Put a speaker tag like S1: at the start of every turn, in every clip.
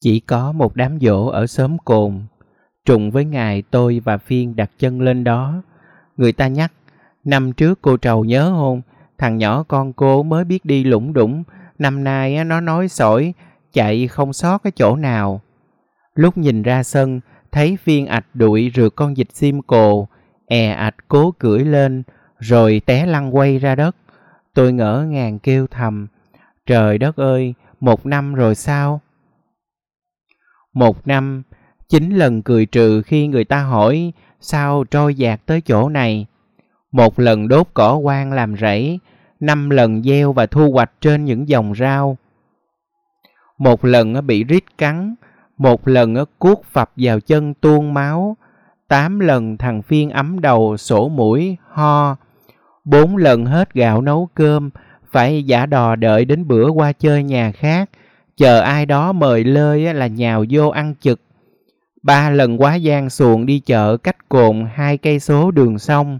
S1: Chỉ có một đám dỗ ở xóm cồn, trùng với ngày tôi và Phiên đặt chân lên đó. Người ta nhắc, năm trước cô trầu nhớ không? Thằng nhỏ con cô mới biết đi lũng đủng, năm nay nó nói sỏi, chạy không sót cái chỗ nào. Lúc nhìn ra sân, thấy Phiên ạch đuổi rượt con vịt sim cồ, è ạch cố cưỡi lên, rồi té lăn quay ra đất. Tôi ngỡ ngàng kêu thầm, trời đất ơi, một năm rồi sao? Một năm, chín lần cười trừ khi người ta hỏi sao trôi dạt tới chỗ này. Một lần đốt cỏ quan làm rẫy, năm lần gieo và thu hoạch trên những dòng rau. Một lần bị rít cắn, một lần cuốc phập vào chân tuôn máu, tám lần thằng phiên ấm đầu sổ mũi ho, bốn lần hết gạo nấu cơm, phải giả đò đợi đến bữa qua chơi nhà khác, chờ ai đó mời lơi là nhào vô ăn chực. Ba lần quá gian xuồng đi chợ cách cồn hai cây số đường sông.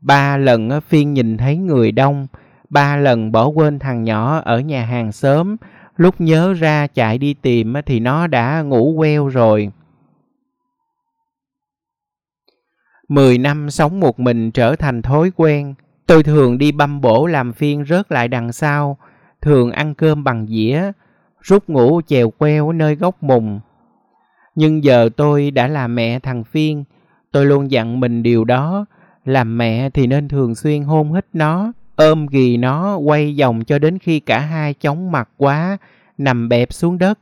S1: Ba lần phiên nhìn thấy người đông, ba lần bỏ quên thằng nhỏ ở nhà hàng sớm, lúc nhớ ra chạy đi tìm thì nó đã ngủ queo rồi. Mười năm sống một mình trở thành thói quen. Tôi thường đi băm bổ làm phiên rớt lại đằng sau, thường ăn cơm bằng dĩa, rút ngủ chèo queo nơi góc mùng. Nhưng giờ tôi đã là mẹ thằng Phiên, tôi luôn dặn mình điều đó, làm mẹ thì nên thường xuyên hôn hít nó, ôm ghì nó quay vòng cho đến khi cả hai chóng mặt quá, nằm bẹp xuống đất.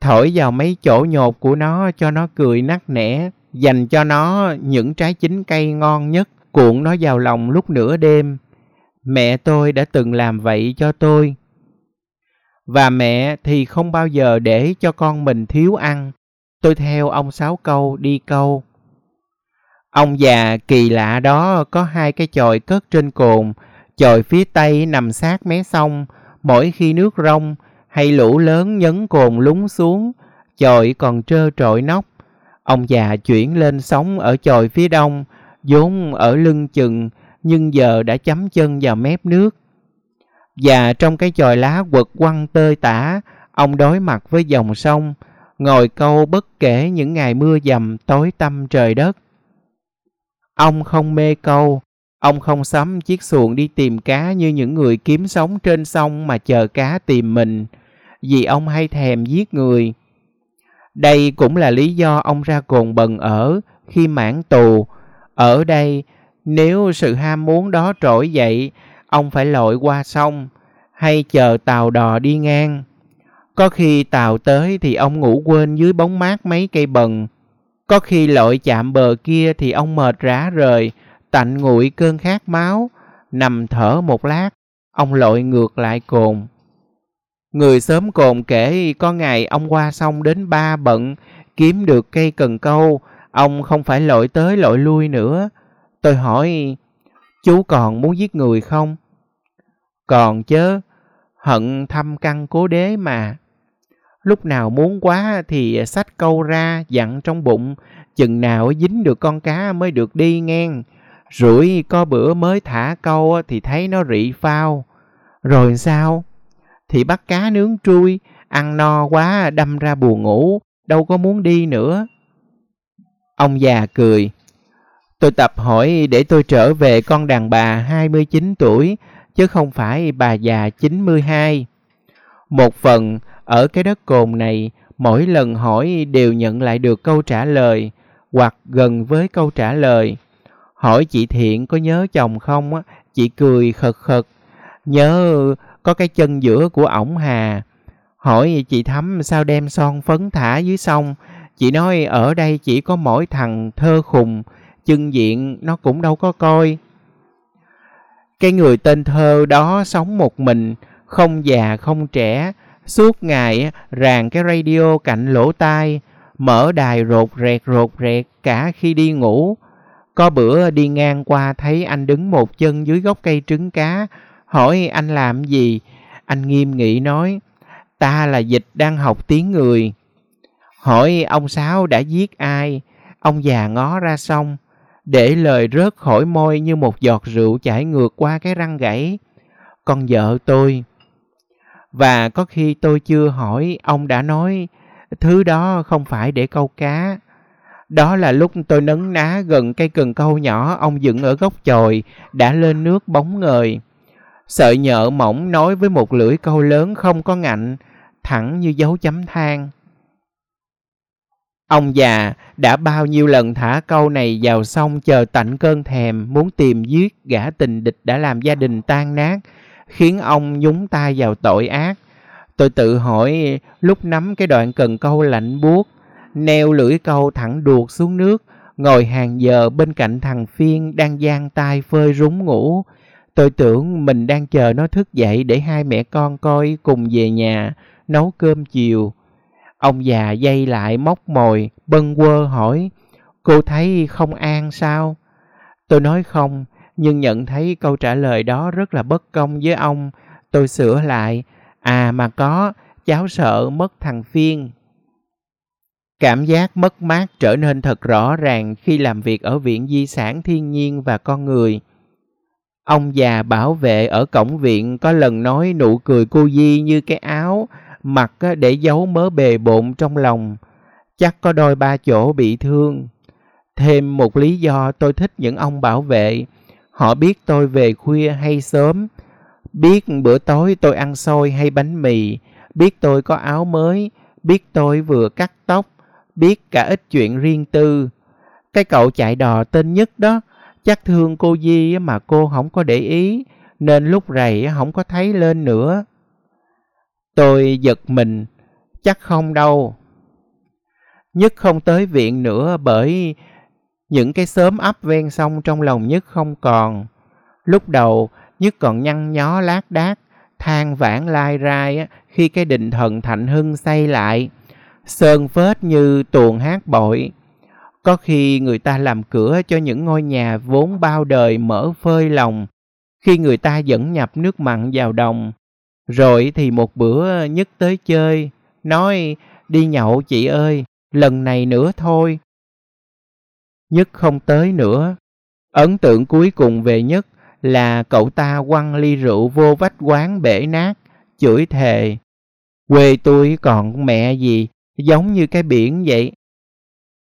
S1: Thổi vào mấy chỗ nhột của nó cho nó cười nắc nẻ, dành cho nó những trái chín cây ngon nhất, cuộn nó vào lòng lúc nửa đêm. Mẹ tôi đã từng làm vậy cho tôi. Và mẹ thì không bao giờ để cho con mình thiếu ăn. Tôi theo ông Sáu Câu đi câu. Ông già kỳ lạ đó có hai cái chòi cất trên cồn, chòi phía tây nằm sát mé sông, mỗi khi nước rông hay lũ lớn nhấn cồn lúng xuống, chòi còn trơ trọi nóc. Ông già chuyển lên sống ở chòi phía đông, vốn ở lưng chừng, nhưng giờ đã chấm chân vào mép nước. Và trong cái chòi lá quật quăng tơi tả, ông đối mặt với dòng sông, ngồi câu bất kể những ngày mưa dầm tối tăm trời đất. Ông không mê câu, ông không sắm chiếc xuồng đi tìm cá như những người kiếm sống trên sông mà chờ cá tìm mình, vì ông hay thèm giết người. Đây cũng là lý do ông ra cồn bần ở khi mãn tù. Ở đây, nếu sự ham muốn đó trỗi dậy, ông phải lội qua sông hay chờ tàu đò đi ngang. Có khi tàu tới thì ông ngủ quên dưới bóng mát mấy cây bần. Có khi lội chạm bờ kia thì ông mệt rã rời, tạnh nguội cơn khát máu, nằm thở một lát, ông lội ngược lại cồn. Người sớm cồn kể có ngày ông qua sông đến ba bận, kiếm được cây cần câu, ông không phải lội tới lội lui nữa. Tôi hỏi, chú còn muốn giết người không? Còn chớ, hận thăm căn cố đế mà. Lúc nào muốn quá thì sách câu ra dặn trong bụng, chừng nào dính được con cá mới được đi ngang. Rủi có bữa mới thả câu thì thấy nó rị phao. Rồi sao? Thì bắt cá nướng trui, ăn no quá đâm ra buồn ngủ, đâu có muốn đi nữa. Ông già cười. Tôi tập hỏi để tôi trở về con đàn bà 29 tuổi, chứ không phải bà già 92. Một phần ở cái đất cồn này, mỗi lần hỏi đều nhận lại được câu trả lời, hoặc gần với câu trả lời. Hỏi chị Thiện có nhớ chồng không? Chị cười khật khật. Nhớ có cái chân giữa của ổng hà. Hỏi chị Thắm sao đem son phấn thả dưới sông. Chị nói ở đây chỉ có mỗi thằng thơ khùng, chân diện nó cũng đâu có coi. Cái người tên thơ đó sống một mình, không già không trẻ, suốt ngày ràng cái radio cạnh lỗ tai, mở đài rột rẹt rột rẹt cả khi đi ngủ. Có bữa đi ngang qua thấy anh đứng một chân dưới gốc cây trứng cá, hỏi anh làm gì? Anh nghiêm nghị nói, ta là dịch đang học tiếng người. Hỏi ông Sáu đã giết ai? Ông già ngó ra sông, để lời rớt khỏi môi như một giọt rượu chảy ngược qua cái răng gãy. Con vợ tôi. Và có khi tôi chưa hỏi, ông đã nói, thứ đó không phải để câu cá. Đó là lúc tôi nấn ná gần cây cần câu nhỏ ông dựng ở góc chòi, đã lên nước bóng ngời. Sợi nhợ mỏng nói với một lưỡi câu lớn không có ngạnh, thẳng như dấu chấm than. Ông già đã bao nhiêu lần thả câu này vào sông chờ tạnh cơn thèm, muốn tìm giết gã tình địch đã làm gia đình tan nát, khiến ông nhúng tay vào tội ác. Tôi tự hỏi lúc nắm cái đoạn cần câu lạnh buốt, neo lưỡi câu thẳng đuột xuống nước, ngồi hàng giờ bên cạnh thằng Phiên đang giang tay phơi rúng ngủ. Tôi tưởng mình đang chờ nó thức dậy để hai mẹ con coi cùng về nhà, nấu cơm chiều. Ông già dây lại móc mồi, bâng quơ hỏi, cô thấy không an sao? Tôi nói không, nhưng nhận thấy câu trả lời đó rất là bất công với ông. Tôi sửa lại, à mà có, cháu sợ mất thằng Phiên. Cảm giác mất mát trở nên thật rõ ràng khi làm việc ở Viện Di sản Thiên nhiên và Con Người. Ông già bảo vệ ở cổng viện có lần nói nụ cười cô Di như cái áo, mặt để giấu mớ bề bộn trong lòng. Chắc có đôi ba chỗ bị thương. Thêm một lý do tôi thích những ông bảo vệ. Họ biết tôi về khuya hay sớm, biết bữa tối tôi ăn xôi hay bánh mì, biết tôi có áo mới, biết tôi vừa cắt tóc, biết cả ít chuyện riêng tư. Cái cậu chạy đò tên nhất đó, chắc thương cô Di mà cô không có để ý, nên lúc rầy không có thấy lên nữa. Tôi giật mình, chắc không đâu. Nhất không tới viện nữa bởi những cái xóm ấp ven sông trong lòng Nhất không còn. Lúc đầu Nhất còn nhăn nhó lác đác, than vãn lai rai khi cái định thần Thạnh Hưng xây lại. Sơn phết như tuồng hát bội. Có khi người ta làm cửa cho những ngôi nhà vốn bao đời mở phơi lòng. Khi người ta dẫn nhập nước mặn vào đồng. Rồi thì một bữa Nhất tới chơi, nói đi nhậu chị ơi, lần này nữa thôi. Nhất không tới nữa. Ấn tượng cuối cùng về Nhất là cậu ta quăng ly rượu vô vách quán bể nát, chửi thề. Quê tôi còn mẹ gì, giống như cái biển vậy.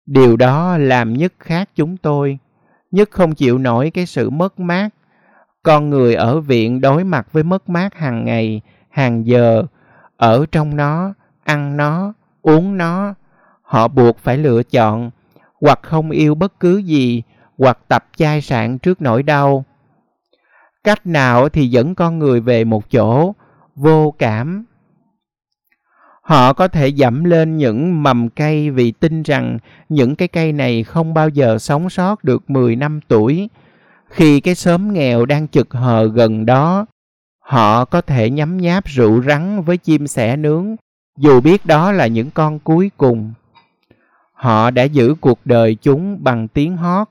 S1: Điều đó làm Nhất khác chúng tôi. Nhất không chịu nổi cái sự mất mát. Con người ở viện đối mặt với mất mát hàng ngày, hàng giờ, ở trong nó, ăn nó, uống nó. Họ buộc phải lựa chọn, hoặc không yêu bất cứ gì, hoặc tập chai sạn trước nỗi đau. Cách nào thì dẫn con người về một chỗ, vô cảm, Họ có thể dẫm lên những mầm cây vì tin rằng những cái cây này không bao giờ sống sót được 10 năm tuổi. Khi cái xóm nghèo đang chực hờ gần đó, họ có thể nhấm nháp rượu rắn với chim sẻ nướng, dù biết đó là những con cuối cùng. Họ đã giữ cuộc đời chúng bằng tiếng hót,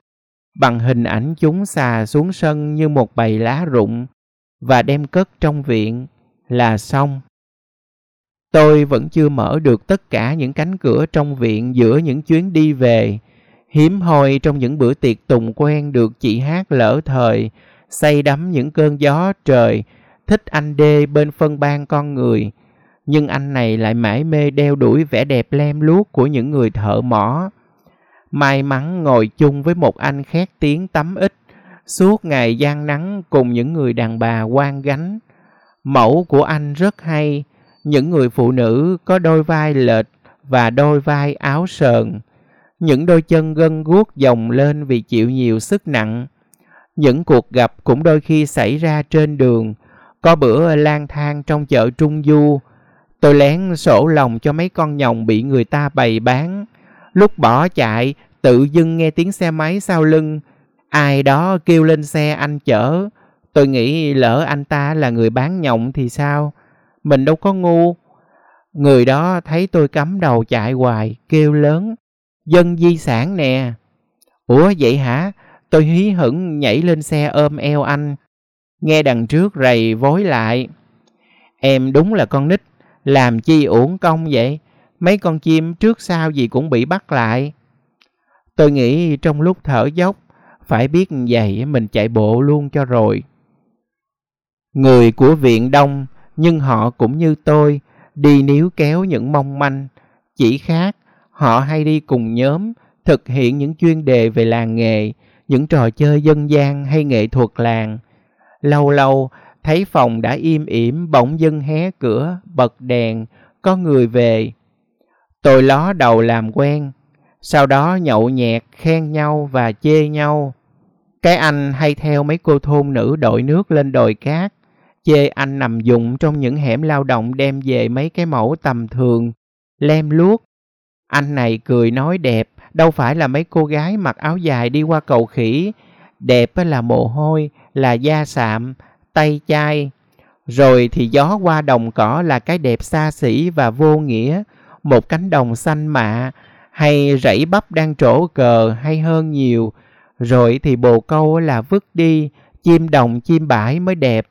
S1: bằng hình ảnh chúng xà xuống sân như một bầy lá rụng và đem cất trong viện là xong. Tôi vẫn chưa mở được tất cả những cánh cửa trong viện giữa những chuyến đi về. Hiếm hoi trong những bữa tiệc tùng quen được chị hát lỡ thời, say đắm những cơn gió trời, thích anh đê bên phân ban con người. Nhưng anh này lại mãi mê đeo đuổi vẻ đẹp lem luốc của những người thợ mỏ. May mắn ngồi chung với một anh khét tiếng tắm ít, suốt ngày gian nắng cùng những người đàn bà quan gánh. Mẫu của anh rất hay, những người phụ nữ có đôi vai lệch và đôi vai áo sờn, những đôi chân gân guốc dòng lên vì chịu nhiều sức nặng. Những cuộc gặp cũng đôi khi xảy ra trên đường, có bữa lang thang trong chợ Trung Du, tôi lén sổ lòng cho mấy con nhồng bị người ta bày bán. Lúc bỏ chạy, tự dưng nghe tiếng xe máy sau lưng, ai đó kêu lên xe anh chở. Tôi nghĩ lỡ anh ta là người bán nhộng thì sao? Mình đâu có ngu. Người đó thấy tôi cắm đầu chạy hoài, kêu lớn. Dân di sản nè. Ủa vậy hả? Tôi hí hửng nhảy lên xe ôm eo anh. Nghe đằng trước rầy vối lại. Em đúng là con nít. Làm chi uổng công vậy? Mấy con chim trước sau gì cũng bị bắt lại. Tôi nghĩ trong lúc thở dốc, phải biết vậy mình chạy bộ luôn cho rồi. Người của viện đông nhưng họ cũng như tôi đi níu kéo những mong manh Chỉ khác, họ hay đi cùng nhóm, thực hiện những chuyên đề về làng nghề, những trò chơi dân gian hay nghệ thuật làng. Lâu lâu, thấy phòng đã im ỉm bỗng dưng hé cửa, bật đèn, có người về. Tôi ló đầu làm quen, sau đó nhậu nhẹt, khen nhau và chê nhau. Cái anh hay theo mấy cô thôn nữ đội nước lên đồi cát, chê anh nằm dụng trong những hẻm lao động đem về mấy cái mẫu tầm thường, lem luốc. Anh này cười nói đẹp, đâu phải là mấy cô gái mặc áo dài đi qua cầu khỉ. Đẹp là mồ hôi, là da sạm, tay chai. Rồi thì gió qua đồng cỏ là cái đẹp xa xỉ và vô nghĩa, một cánh đồng xanh mạ, hay rẫy bắp đang trổ cờ hay hơn nhiều. Rồi thì bồ câu là vứt đi, chim đồng chim bãi mới đẹp.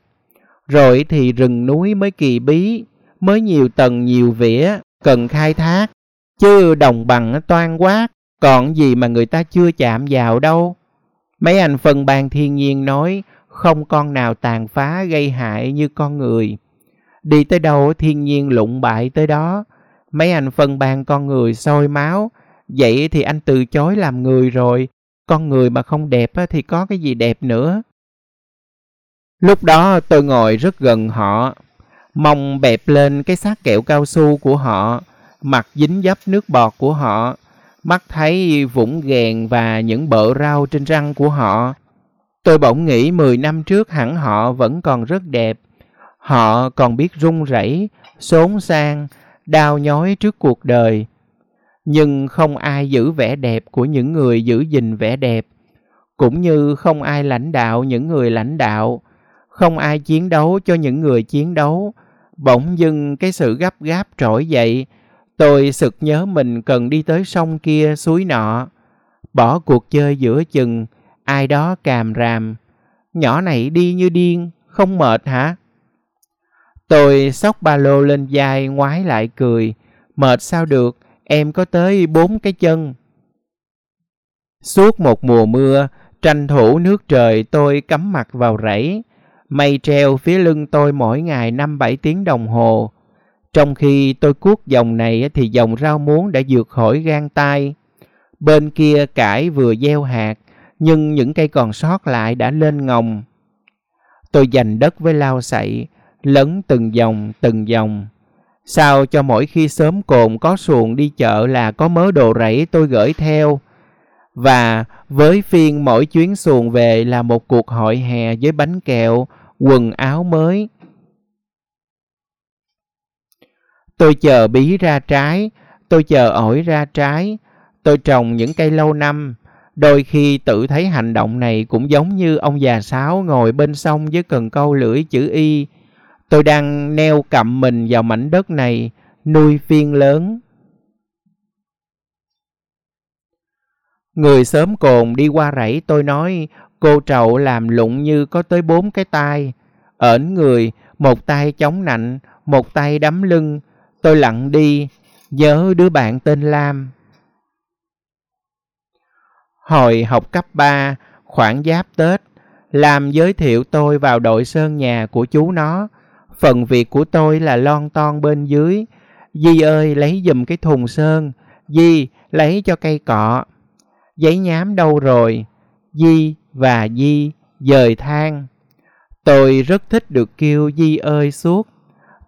S1: Rồi thì rừng núi mới kỳ bí, mới nhiều tầng nhiều vỉa, cần khai thác. Chứ đồng bằng toan quát, còn gì mà người ta chưa chạm vào đâu. Mấy anh phân ban thiên nhiên nói, không con nào tàn phá gây hại như con người. Đi tới đâu thiên nhiên lụng bại tới đó. Mấy anh phân ban con người sôi máu, vậy thì anh từ chối làm người rồi. Con người mà không đẹp thì có cái gì đẹp nữa. Lúc đó tôi ngồi rất gần họ, mông bẹp lên cái xác kẹo cao su của họ, mặt dính dấp nước bọt của họ, mắt thấy vũng ghèn và những bợ rau trên răng của họ. Tôi bỗng nghĩ 10 năm trước hẳn họ vẫn còn rất đẹp. Họ còn biết run rẩy, xốn sang, đau nhói trước cuộc đời. Nhưng không ai giữ vẻ đẹp của những người giữ gìn vẻ đẹp, cũng như không ai lãnh đạo những người lãnh đạo, không ai chiến đấu cho những người chiến đấu. Bỗng dưng cái sự gấp gáp trỗi dậy, tôi sực nhớ mình cần đi tới sông kia suối nọ. Bỏ cuộc chơi giữa chừng, ai đó càm ràm. Nhỏ này đi như điên, không mệt hả? Tôi xốc ba lô lên vai ngoái lại cười. Mệt sao được, em có tới bốn cái chân. Suốt một mùa mưa, tranh thủ nước trời tôi cắm mặt vào rẫy. Mây treo phía lưng tôi mỗi ngày 5-7 tiếng đồng hồ. Trong khi tôi cuốc dòng này thì dòng rau muống đã vượt khỏi gan tay. Bên kia cải vừa gieo hạt, nhưng những cây còn sót lại đã lên ngồng. Tôi dành đất với lao sậy, lấn từng dòng từng dòng. Sao cho mỗi khi sớm cồn có xuồng đi chợ là có mớ đồ rẫy tôi gửi theo. Và với phiên mỗi chuyến xuồng về là một cuộc hội hè với bánh kẹo, quần áo mới. Tôi chờ bí ra trái, tôi chờ ổi ra trái, tôi trồng những cây lâu năm. Đôi khi tự thấy hành động này cũng giống như ông già sáo ngồi bên sông với cần câu lưỡi chữ Y. Tôi đang neo cặm mình vào mảnh đất này, nuôi phiên lớn. Người sớm cồn đi qua rẫy tôi nói, cô trậu làm lụng như có tới bốn cái tay. Ẩn người, một tay chống nạnh, một tay đấm lưng. Tôi lặng đi, nhớ đứa bạn tên Lam. Hồi học cấp 3, khoảng giáp Tết, Lam giới thiệu tôi vào đội sơn nhà của chú nó. Phần việc của tôi là lon ton bên dưới. Di ơi lấy giùm cái thùng sơn. Di lấy cho cây cọ. Giấy nhám đâu rồi? Di và Di dời thang. Tôi rất thích được kêu Di ơi suốt.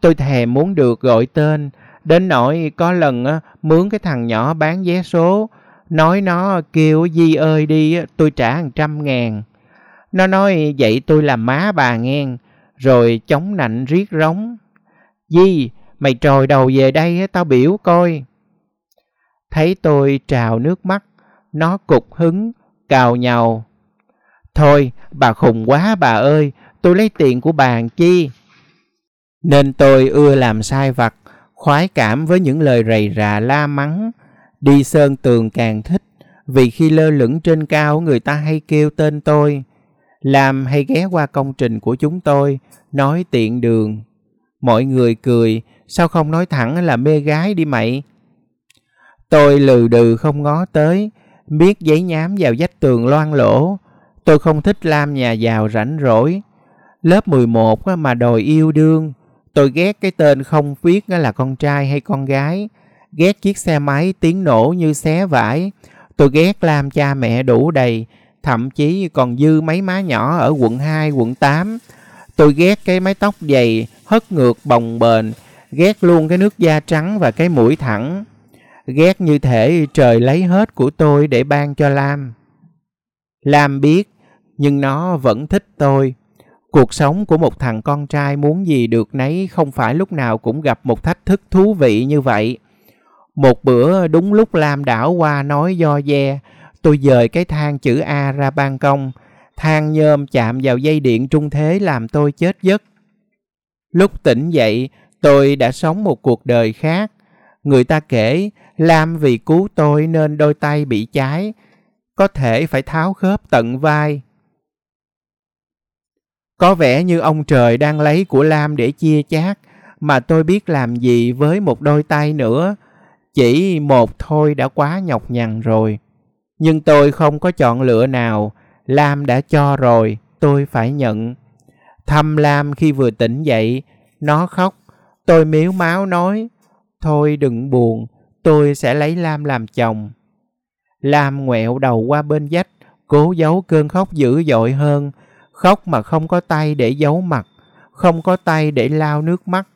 S1: Tôi thèm muốn được gọi tên. Đến nỗi có lần mướn cái thằng nhỏ bán vé số. Nói nó kêu Di ơi đi tôi trả một trăm ngàn. Nó nói vậy tôi làm má bà nghe. Rồi chống nạnh riết rống. Di, mày trồi đầu về đây tao biểu coi. Thấy tôi trào nước mắt, nó cục hứng, cào nhàu. Thôi, bà khùng quá bà ơi, tôi lấy tiền của bà chi. Nên tôi ưa làm sai vặt, khoái cảm với những lời rầy rà la mắng. Đi sơn tường càng thích, vì khi lơ lửng trên cao người ta hay kêu tên tôi. Làm hay ghé qua công trình của chúng tôi, nói tiện đường. Mọi người cười, sao không nói thẳng là mê gái đi mày? Tôi lừ đừ không ngó tới, biết giấy nhám vào vách tường loan lỗ. Tôi không thích Lam nhà giàu rảnh rỗi. Lớp 11 mà đòi yêu đương. Tôi ghét cái tên không viết là con trai hay con gái. ghét chiếc xe máy tiếng nổ như xé vải. Tôi ghét làm cha mẹ đủ đầy, thậm chí còn dư mấy má nhỏ ở quận 2, quận 8. Tôi ghét cái mái tóc dày, hất ngược bồng bềnh, ghét luôn cái nước da trắng và cái mũi thẳng. Ghét như thể trời lấy hết của tôi để ban cho Lam. Lam biết, nhưng nó vẫn thích tôi. Cuộc sống của một thằng con trai muốn gì được nấy không phải lúc nào cũng gặp một thách thức thú vị như vậy. Một bữa đúng lúc Lam đảo qua nói do de, tôi dời cái thang chữ A ra ban công. Thang nhôm chạm vào dây điện trung thế làm tôi chết giấc. Lúc tỉnh dậy, tôi đã sống một cuộc đời khác. Người ta kể, Lam vì cứu tôi nên đôi tay bị cháy, có thể phải tháo khớp tận vai. Có vẻ như ông trời đang lấy của Lam để chia chác, mà tôi biết làm gì với một đôi tay nữa. Chỉ một thôi đã quá nhọc nhằn rồi. Nhưng tôi không có chọn lựa nào, Lam đã cho rồi, tôi phải nhận. Thăm Lam khi vừa tỉnh dậy, nó khóc, tôi miếu máu nói, thôi đừng buồn, tôi sẽ lấy Lam làm chồng. Lam ngoẹo đầu qua bên vách, cố giấu cơn khóc dữ dội hơn, khóc mà không có tay để giấu mặt, không có tay để lau nước mắt.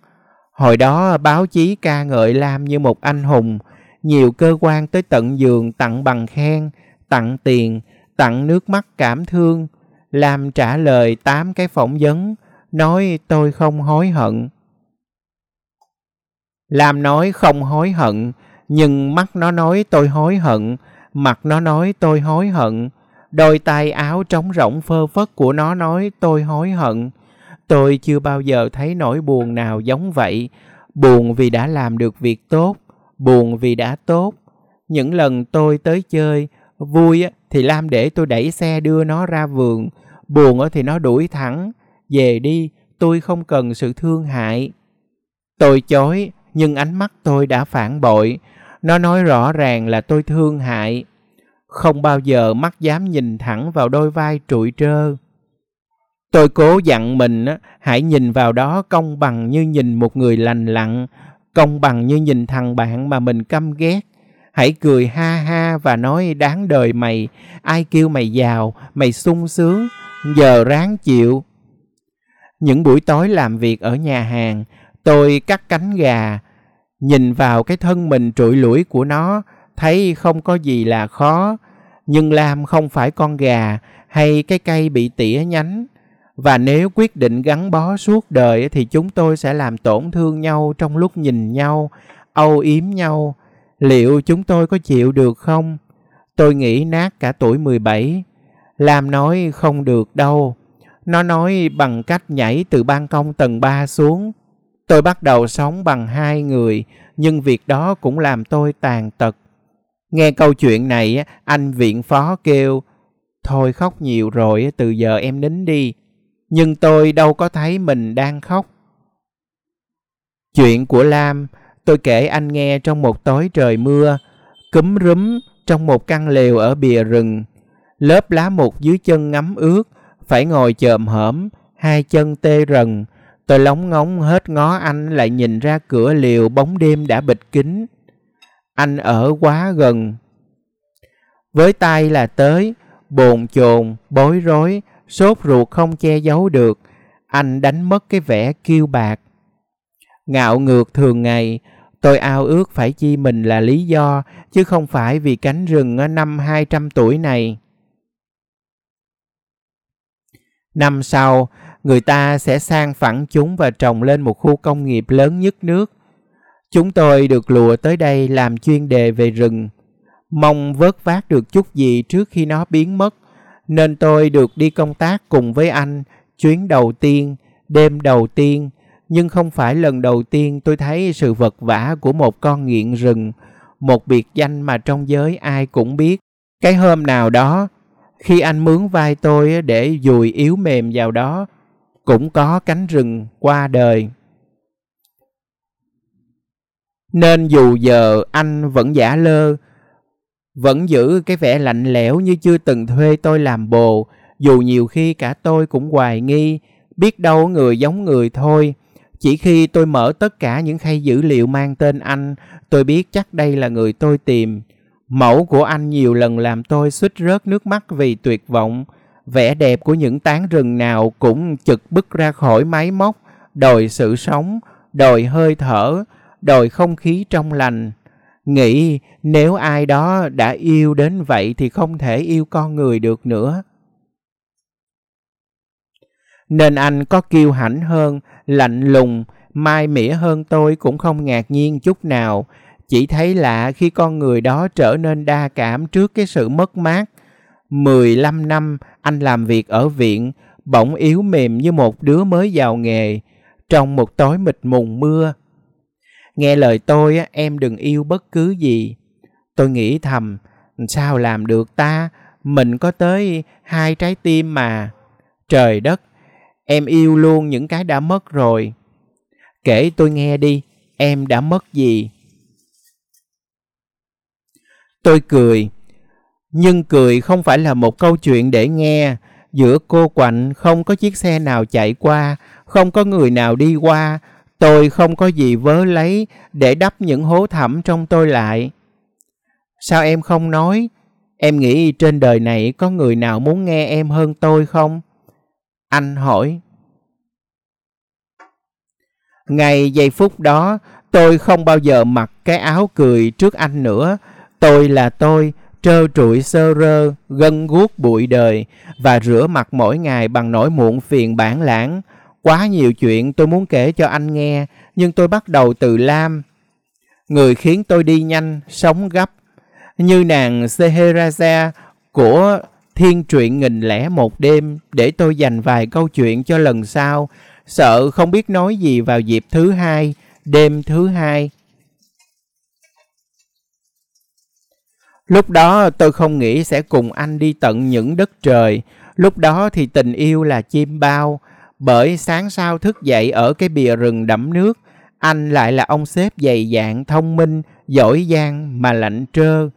S1: Hồi đó báo chí ca ngợi Lam như một anh hùng, nhiều cơ quan tới tận giường tặng bằng khen, tặng tiền, tặng nước mắt cảm thương. Lam trả lời tám cái phỏng vấn, nói tôi không hối hận. Lam nói không hối hận, nhưng mắt nó nói tôi hối hận, mặt nó nói tôi hối hận. Đôi tay áo trống rỗng phơ phất của nó nói tôi hối hận. Tôi chưa bao giờ thấy nỗi buồn nào giống vậy. Buồn vì đã làm được việc tốt, buồn vì đã tốt. Những lần tôi tới chơi, vui thì Lam để tôi đẩy xe đưa nó ra vườn, buồn thì nó đuổi thẳng. Về đi, tôi không cần sự thương hại. Tôi chối, nhưng ánh mắt tôi đã phản bội. Nó nói rõ ràng là tôi thương hại. Không bao giờ mắt dám nhìn thẳng vào đôi vai trụi trơ. Tôi cố dặn mình hãy nhìn vào đó công bằng như nhìn một người lành lặn, công bằng như nhìn thằng bạn mà mình căm ghét. Hãy cười ha ha và nói đáng đời mày, ai kêu mày giàu, mày sung sướng, giờ ráng chịu. Những buổi tối làm việc ở nhà hàng, tôi cắt cánh gà, nhìn vào cái thân mình trụi lũi của nó, thấy không có gì là khó. Nhưng Lam không phải con gà hay cái cây bị tỉa nhánh. Và nếu quyết định gắn bó suốt đời thì chúng tôi sẽ làm tổn thương nhau trong lúc nhìn nhau, âu yếm nhau. Liệu chúng tôi có chịu được không? Tôi nghĩ nát cả tuổi 17. Lam nói không được đâu. Nó nói bằng cách nhảy từ ban công tầng 3 xuống. Tôi bắt đầu sống bằng hai người, nhưng việc đó cũng làm tôi tàn tật. Nghe câu chuyện này, anh viện phó kêu, thôi khóc nhiều rồi, từ giờ em nín đi. Nhưng tôi đâu có thấy mình đang khóc. Chuyện của Lam, tôi kể anh nghe trong một tối trời mưa, cúm rúm trong một căn lều ở bìa rừng. Lớp lá mục dưới chân ngắm ướt, phải ngồi chồm hởm, hai chân tê rần. Tôi lóng ngóng hết ngó anh lại nhìn ra cửa liều bóng đêm đã bịt kín. Anh ở quá gần. Với tay là tới, bồn chồn, bối rối, sốt ruột không che giấu được. Anh đánh mất cái vẻ kiêu bạc. Ngạo ngược thường ngày, tôi ao ước phải chi mình là lý do, chứ không phải vì cánh rừng ở năm 200 tuổi này. Năm sau, người ta sẽ sang phẳng chúng và trồng lên một khu công nghiệp lớn nhất nước. Chúng tôi được lùa tới đây làm chuyên đề về rừng, mong vớt vát được chút gì trước khi nó biến mất, nên tôi được đi công tác cùng với anh chuyến đầu tiên, đêm đầu tiên, nhưng không phải lần đầu tiên tôi thấy sự vật vã của một con nghiện rừng, một biệt danh mà trong giới ai cũng biết. Cái hôm nào đó, khi anh mướn vai tôi để dùi yếu mềm vào đó, cũng có cánh rừng qua đời. Nên dù giờ anh vẫn giả lơ, vẫn giữ cái vẻ lạnh lẽo như chưa từng thuê tôi làm bồ, dù nhiều khi cả tôi cũng hoài nghi, biết đâu người giống người thôi, Chỉ khi tôi mở tất cả những khay dữ liệu mang tên anh, tôi biết chắc đây là người tôi tìm. Mẫu của anh nhiều lần làm tôi suýt rớt nước mắt vì tuyệt vọng. Vẻ đẹp của những tán rừng nào cũng chực bứt ra khỏi máy móc, đòi sự sống, đòi hơi thở, đòi không khí trong lành. Nghĩ nếu ai đó đã yêu đến vậy thì không thể yêu con người được nữa. Nên anh có kiêu hãnh hơn, lạnh lùng, mai mỉa hơn tôi cũng không ngạc nhiên chút nào. Chỉ thấy lạ khi con người đó trở nên đa cảm trước cái sự mất mát. 15 năm anh làm việc ở viện, bỗng yếu mềm như một đứa mới vào nghề. Trong một tối mịt mùng mưa, Nghe lời tôi em đừng yêu bất cứ gì. Tôi nghĩ thầm, sao làm được ta? Mình có tới hai trái tim mà. Trời đất, em yêu luôn những cái đã mất rồi. Kể tôi nghe đi, em đã mất gì? Tôi cười, nhưng cười không phải là một câu chuyện để nghe. Giữa cô quạnh không có chiếc xe nào chạy qua, không có người nào đi qua, Tôi không có gì vớ lấy để đắp những hố thẳm trong tôi lại. Sao em không nói? Em nghĩ trên đời này có người nào muốn nghe em hơn tôi không? Anh hỏi. Ngày giây phút đó, tôi không bao giờ mặc cái áo cười trước anh nữa. Tôi là tôi, trơ trụi sơ rơ, gân guốc bụi đời và rửa mặt mỗi ngày bằng nỗi muộn phiền bản lãng Quá nhiều chuyện tôi muốn kể cho anh nghe, nhưng tôi bắt đầu từ Lam. Người khiến tôi đi nhanh, sống gấp. Như nàng Seheraza của thiên truyện nghìn lẻ một đêm để tôi dành vài câu chuyện cho lần sau. Sợ không biết nói gì vào dịp thứ hai, đêm thứ hai. Lúc đó tôi không nghĩ sẽ cùng anh đi tận những đất trời. Lúc đó thì tình yêu là chim bao, bởi sáng sau thức dậy ở cái bìa rừng đẫm nước, anh lại là ông sếp dày dạn, thông minh, giỏi giang mà lạnh trơ.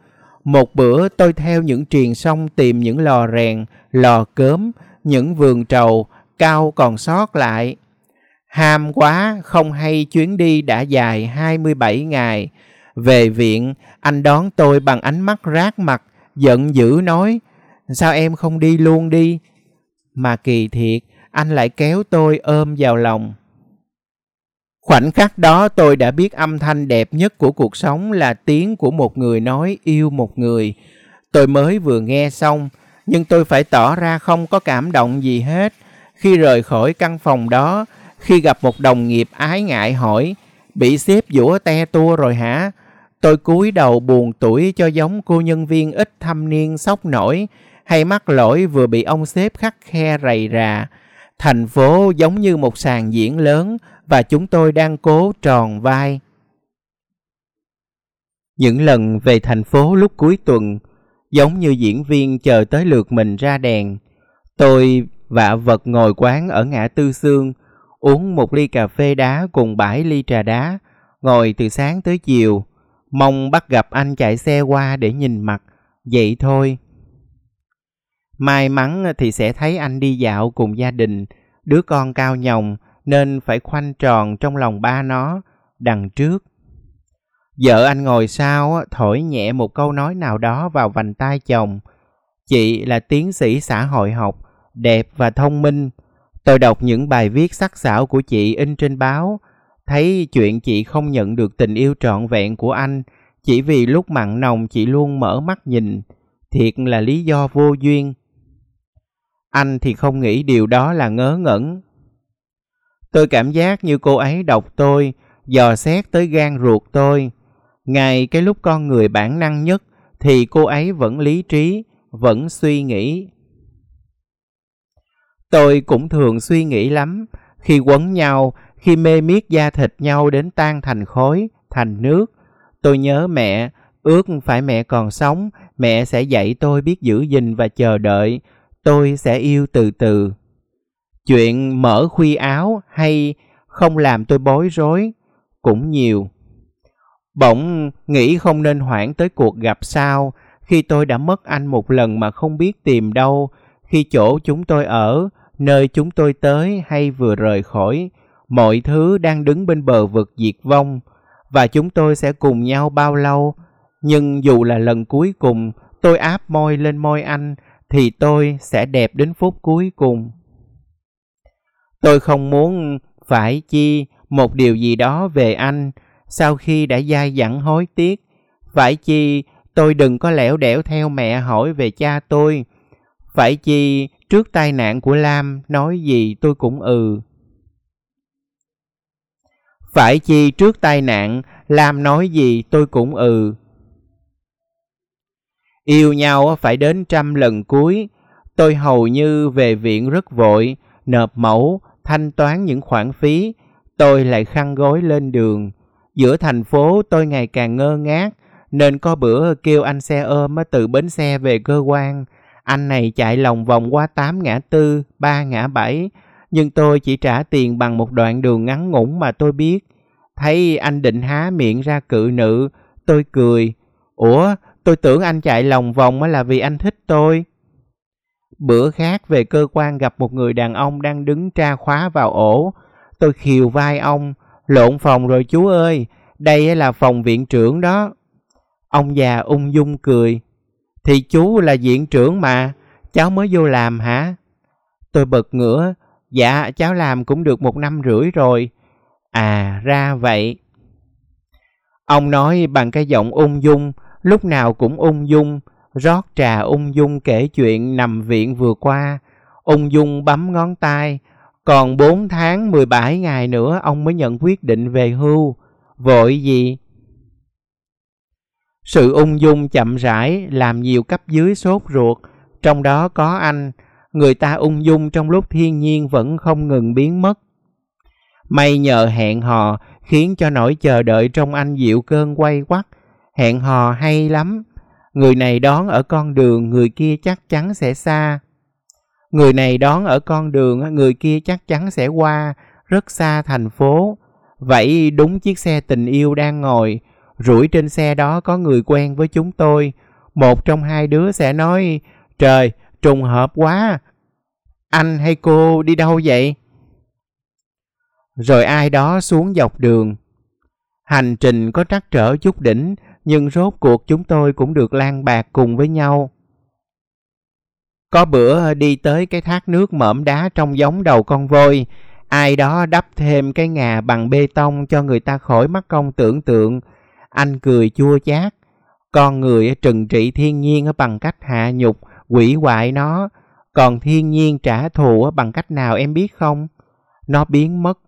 S1: Một bữa tôi theo những triền sông tìm những lò rèn, lò cớm, những vườn trầu, cao còn sót lại. Ham quá, không hay chuyến đi đã dài 27 ngày. Về viện, anh đón tôi bằng ánh mắt rát mặt, giận dữ nói, sao em không đi luôn đi? Mà kỳ thiệt, anh lại kéo tôi ôm vào lòng. Khoảnh khắc đó tôi đã biết âm thanh đẹp nhất của cuộc sống là tiếng của một người nói yêu một người. Tôi mới vừa nghe xong, nhưng tôi phải tỏ ra không có cảm động gì hết. Khi rời khỏi căn phòng đó, khi gặp một đồng nghiệp ái ngại hỏi, bị xếp dũa te tua rồi hả? Tôi cúi đầu buồn tuổi cho giống cô nhân viên ít thâm niên sốc nổi, hay mắc lỗi vừa bị ông xếp khắc khe rầy rà. Thành phố giống như một sàn diễn lớn và chúng tôi đang cố tròn vai. Những lần về thành phố lúc cuối tuần, giống như diễn viên chờ tới lượt mình ra đèn, tôi vạ vật ngồi quán ở ngã tư xương, uống một ly cà phê đá cùng bãi ly trà đá, ngồi từ sáng tới chiều, mong bắt gặp anh chạy xe qua để nhìn mặt, vậy thôi. May mắn ờ, thì sẽ thấy anh đi dạo cùng gia đình, đứa con cao nhồng nên phải khoanh tròn trong lòng ba nó, đằng trước. Vợ anh ngồi sau ờ, thổi nhẹ một câu nói nào đó vào vành tai chồng. Chị là tiến sĩ xã hội học, đẹp và thông minh. Tôi đọc những bài viết sắc sảo của chị in trên báo, thấy chuyện chị không nhận được tình yêu trọn vẹn của anh chỉ vì lúc mặn nồng chị luôn mở mắt nhìn, thiệt là lý do vô duyên. Anh thì không nghĩ điều đó là ngớ ngẩn. Tôi cảm giác như cô ấy đọc tôi, dò xét tới gan ruột tôi. Ngay cái lúc con người bản năng nhất thì cô ấy vẫn lý trí, vẫn suy nghĩ. Tôi cũng thường suy nghĩ lắm, khi quấn nhau, khi mê miết da thịt nhau đến tan thành khối, thành nước. Tôi nhớ mẹ, ước phải mẹ còn sống, mẹ sẽ dạy tôi biết giữ gìn và chờ đợi, tôi sẽ yêu từ từ. Chuyện mở khuy áo hay không làm tôi bối rối cũng nhiều. Bỗng nghĩ không nên hoãn tới cuộc gặp sau khi tôi đã mất anh một lần mà không biết tìm đâu, khi chỗ chúng tôi ở, nơi chúng tôi tới hay vừa rời khỏi, mọi thứ đang đứng bên bờ vực diệt vong và chúng tôi sẽ cùng nhau bao lâu. Nhưng dù là lần cuối cùng tôi áp môi lên môi anh thì tôi sẽ đẹp đến phút cuối cùng. Tôi không muốn phải chi một điều gì đó về anh sau khi đã dai dẳng hối tiếc. Phải chi tôi đừng có lẻo đẻo theo mẹ hỏi về cha tôi. Phải chi trước tai nạn của Lam nói gì tôi cũng ừ. Phải chi trước tai nạn Lam nói gì tôi cũng ừ. Yêu nhau phải đến trăm lần cuối. Tôi hầu như về viện rất vội, nộp mẫu, thanh toán những khoản phí. Tôi lại khăn gối lên đường. Giữa thành phố tôi ngày càng ngơ ngác, nên có bữa kêu anh xe ôm từ bến xe về cơ quan. Anh này chạy lòng vòng qua tám ngã tư, ba ngã bảy, nhưng tôi chỉ trả tiền bằng một đoạn đường ngắn ngủn mà tôi biết. Thấy anh định há miệng ra cự nữ, tôi cười. Ủa, tôi tưởng anh chạy lòng vòng là vì anh thích tôi. Bữa khác về cơ quan gặp một người đàn ông đang đứng tra khóa vào ổ. Tôi khiều vai ông, lộn phòng rồi chú ơi, đây là phòng viện trưởng đó. Ông già ung dung cười. Thì chú là viện trưởng mà, cháu mới vô làm hả? Tôi bật ngửa, dạ cháu làm cũng được một năm rưỡi rồi. À ra vậy. Ông nói bằng cái giọng ung dung, lúc nào cũng ung dung, rót trà ung dung kể chuyện nằm viện vừa qua. Ung dung bấm ngón tay, còn 4 tháng 17 ngày nữa ông mới nhận quyết định về hưu. Vội gì? Sự ung dung chậm rãi làm nhiều cấp dưới sốt ruột, trong đó có anh. Người ta ung dung trong lúc thiên nhiên vẫn không ngừng biến mất. May nhờ hẹn hò khiến cho nỗi chờ đợi trong anh dịu cơn quay quắt. Hẹn hò hay lắm. Người này đón ở con đường, người kia chắc chắn sẽ xa. Người này đón ở con đường, người kia chắc chắn sẽ qua, rất xa thành phố. Vậy đúng chiếc xe tình yêu đang ngồi, rủi trên xe đó có người quen với chúng tôi. Một trong hai đứa sẽ nói, trời, trùng hợp quá. Anh hay cô đi đâu vậy? Rồi ai đó xuống dọc đường. Hành trình có trắc trở chút đỉnh, nhưng rốt cuộc chúng tôi cũng được lan bạc cùng với nhau. Có bữa đi tới cái thác nước mỏm đá trong giống đầu con voi, ai đó đắp thêm cái ngà bằng bê tông cho người ta khỏi mắc công tưởng tượng. Anh cười chua chát. Con người trừng trị thiên nhiên bằng cách hạ nhục, quỷ hoại nó. Còn thiên nhiên trả thù bằng cách nào em biết không? Nó biến mất.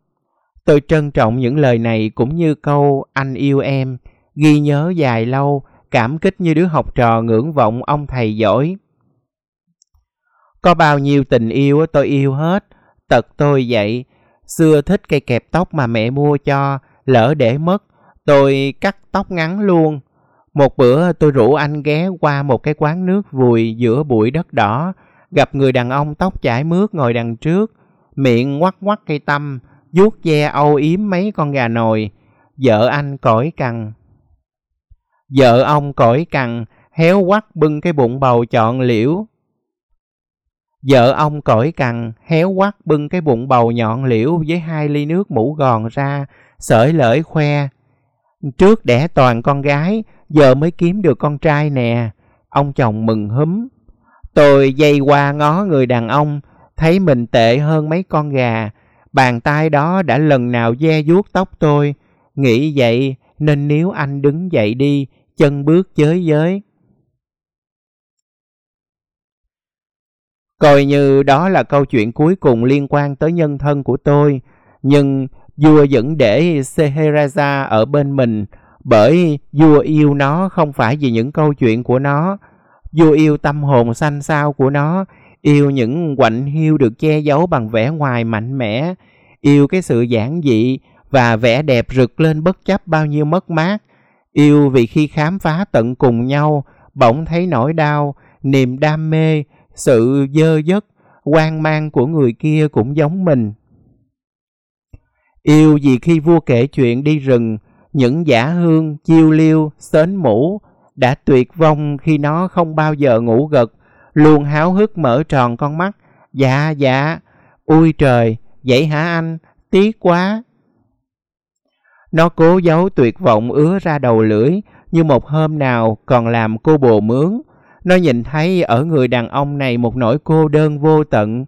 S1: Tôi trân trọng những lời này cũng như câu anh yêu em, ghi nhớ dài lâu, cảm kích như đứa học trò ngưỡng vọng ông thầy giỏi. Có bao nhiêu tình yêu tôi yêu hết, tật tôi vậy. Xưa thích cây kẹp tóc mà mẹ mua cho, lỡ để mất, tôi cắt tóc ngắn luôn. Một bữa tôi rủ anh ghé qua một cái quán nước vùi giữa bụi đất đỏ, gặp người đàn ông tóc chải mướt ngồi đằng trước, miệng ngoắc ngoắc cây tăm, vuốt ve âu yếm mấy con gà nồi. Vợ anh cõi cằn. Vợ ông cõi cằn, héo quắt bưng cái bụng bầu chọn liễu, Vợ ông cõi cằn, héo quắt bưng cái bụng bầu nhọn liễu với hai ly nước mũ gòn ra, sởi lởi khoe. Trước đẻ toàn con gái, giờ mới kiếm được con trai nè. Ông chồng mừng húm. Tôi dây qua ngó người đàn ông, thấy mình tệ hơn mấy con gà. Bàn tay đó đã lần nào ve vuốt tóc tôi. Nghĩ vậy nên nếu anh đứng dậy đi, chân bước giới giới. Coi như đó là câu chuyện cuối cùng liên quan tới nhân thân của tôi, nhưng vua vẫn để Scheherazade ở bên mình bởi vua yêu nó không phải vì những câu chuyện của nó. Vua yêu tâm hồn xanh xao của nó, yêu những quạnh hiu được che giấu bằng vẻ ngoài mạnh mẽ, yêu cái sự giản dị và vẻ đẹp rực lên bất chấp bao nhiêu mất mát, yêu vì khi khám phá tận cùng nhau, bỗng thấy nỗi đau, niềm đam mê, sự dơ dất, quan mang của người kia cũng giống mình. Yêu vì khi vua kể chuyện đi rừng, những giả hương, chiêu liêu, sến mũ đã tuyệt vong khi nó không bao giờ ngủ gật, luôn háo hức mở tròn con mắt. Dạ, dạ, ui trời, vậy hả anh? tiếc quá. Nó cố giấu tuyệt vọng ứa ra đầu lưỡi, như một hôm nào còn làm cô bồ mướn. Nó nhìn thấy ở người đàn ông này một nỗi cô đơn vô tận.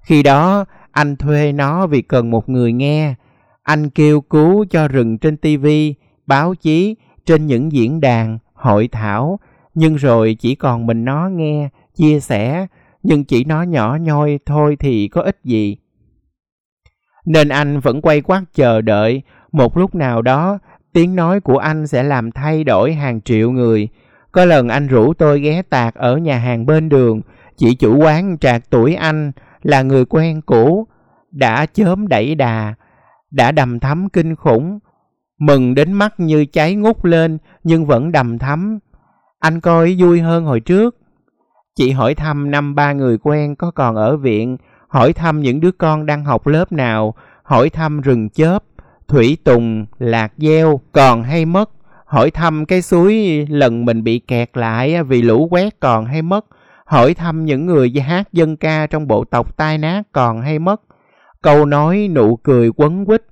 S1: Khi đó, anh thuê nó vì cần một người nghe. Anh kêu cứu cho rừng trên tivi, báo chí, trên những diễn đàn, hội thảo. Nhưng rồi chỉ còn mình nó nghe, chia sẻ, nhưng chỉ nó nhỏ nhoi thôi thì có ích gì. Nên anh vẫn quay quát chờ đợi, một lúc nào đó tiếng nói của anh sẽ làm thay đổi hàng triệu người. Có lần anh rủ tôi ghé tạc ở nhà hàng bên đường, chị chủ quán trạc tuổi anh là người quen cũ, đã chớm đẩy đà, đã đầm thắm kinh khủng, mừng đến mắt như cháy ngút lên nhưng vẫn đầm thắm. Anh coi vui hơn hồi trước. Chị hỏi thăm năm ba người quen có còn ở viện, hỏi thăm những đứa con đang học lớp nào, hỏi thăm rừng chớp, thủy tùng, lạc gieo còn hay mất, hỏi thăm cái suối lần mình bị kẹt lại vì lũ quét còn hay mất, hỏi thăm những người hát dân ca trong bộ tộc tai nát còn hay mất. Câu nói nụ cười quấn quýt.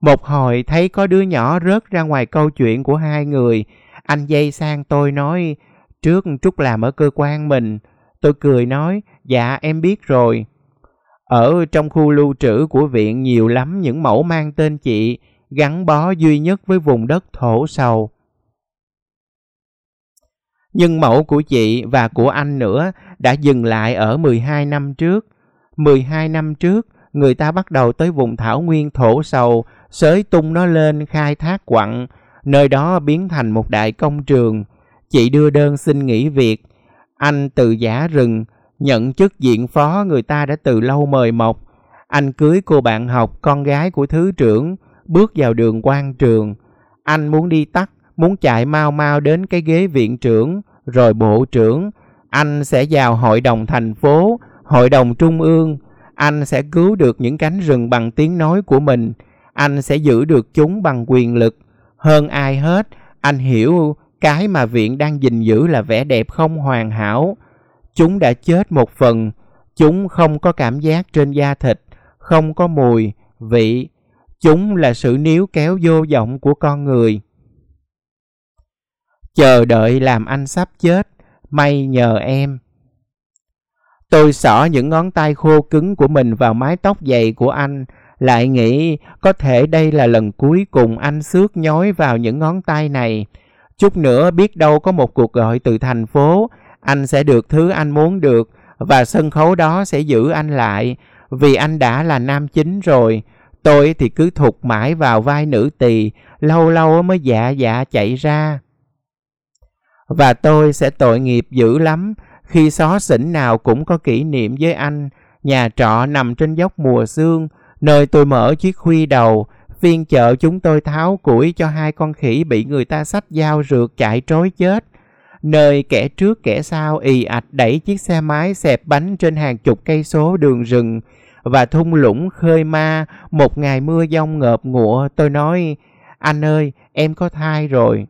S1: Một hồi thấy có đứa nhỏ rớt ra ngoài câu chuyện của hai người, anh dây sang tôi nói, trước Trúc làm ở cơ quan mình. Tôi cười nói, dạ em biết rồi. Ở trong khu lưu trữ của viện nhiều lắm những mẫu mang tên chị, gắn bó duy nhất với vùng đất thổ sầu. Nhưng mẫu của chị và của anh nữa đã dừng lại ở 12 năm trước. 12 năm trước, người ta bắt đầu tới vùng thảo nguyên thổ sầu, xới tung nó lên khai thác quặng, nơi đó biến thành một đại công trường. Chị đưa đơn xin nghỉ việc, anh từ giả rừng, nhận chức diện phó người ta đã từ lâu mời mọc. Anh cưới cô bạn học, con gái của thứ trưởng, bước vào đường quan trường. Anh muốn đi tắt, muốn chạy mau mau đến cái ghế viện trưởng, rồi bộ trưởng. Anh sẽ vào hội đồng thành phố, hội đồng trung ương. Anh sẽ cứu được những cánh rừng bằng tiếng nói của mình. Anh sẽ giữ được chúng bằng quyền lực. Hơn ai hết, anh hiểu cái mà viện đang gìn giữ là vẻ đẹp không hoàn hảo. Chúng đã chết một phần, chúng không có cảm giác trên da thịt, không có mùi, vị. Chúng là sự níu kéo vô vọng của con người. Chờ đợi làm anh sắp chết, may nhờ em. Tôi xỏ những ngón tay khô cứng của mình vào mái tóc dày của anh, lại nghĩ có thể đây là lần cuối cùng anh xước nhói vào những ngón tay này. Chút nữa biết đâu có một cuộc gọi từ thành phố, anh sẽ được thứ anh muốn được và sân khấu đó sẽ giữ anh lại vì anh đã là nam chính rồi. Tôi thì cứ thụt mãi vào vai nữ tỳ, lâu lâu mới dạ dạ chạy ra. Và tôi sẽ tội nghiệp dữ lắm khi xó xỉnh nào cũng có kỷ niệm với anh. Nhà trọ nằm trên dốc mùa sương, nơi tôi mở chiếc khuy đầu, phiên chợ chúng tôi tháo củi cho hai con khỉ bị người ta xách dao rượt chạy trối chết. Nơi kẻ trước kẻ sau ì ạch đẩy chiếc xe máy xẹp bánh trên hàng chục cây số đường rừng và thung lũng khơi ma. Một ngày mưa giông ngợp ngụa, tôi nói, anh ơi, em có thai rồi.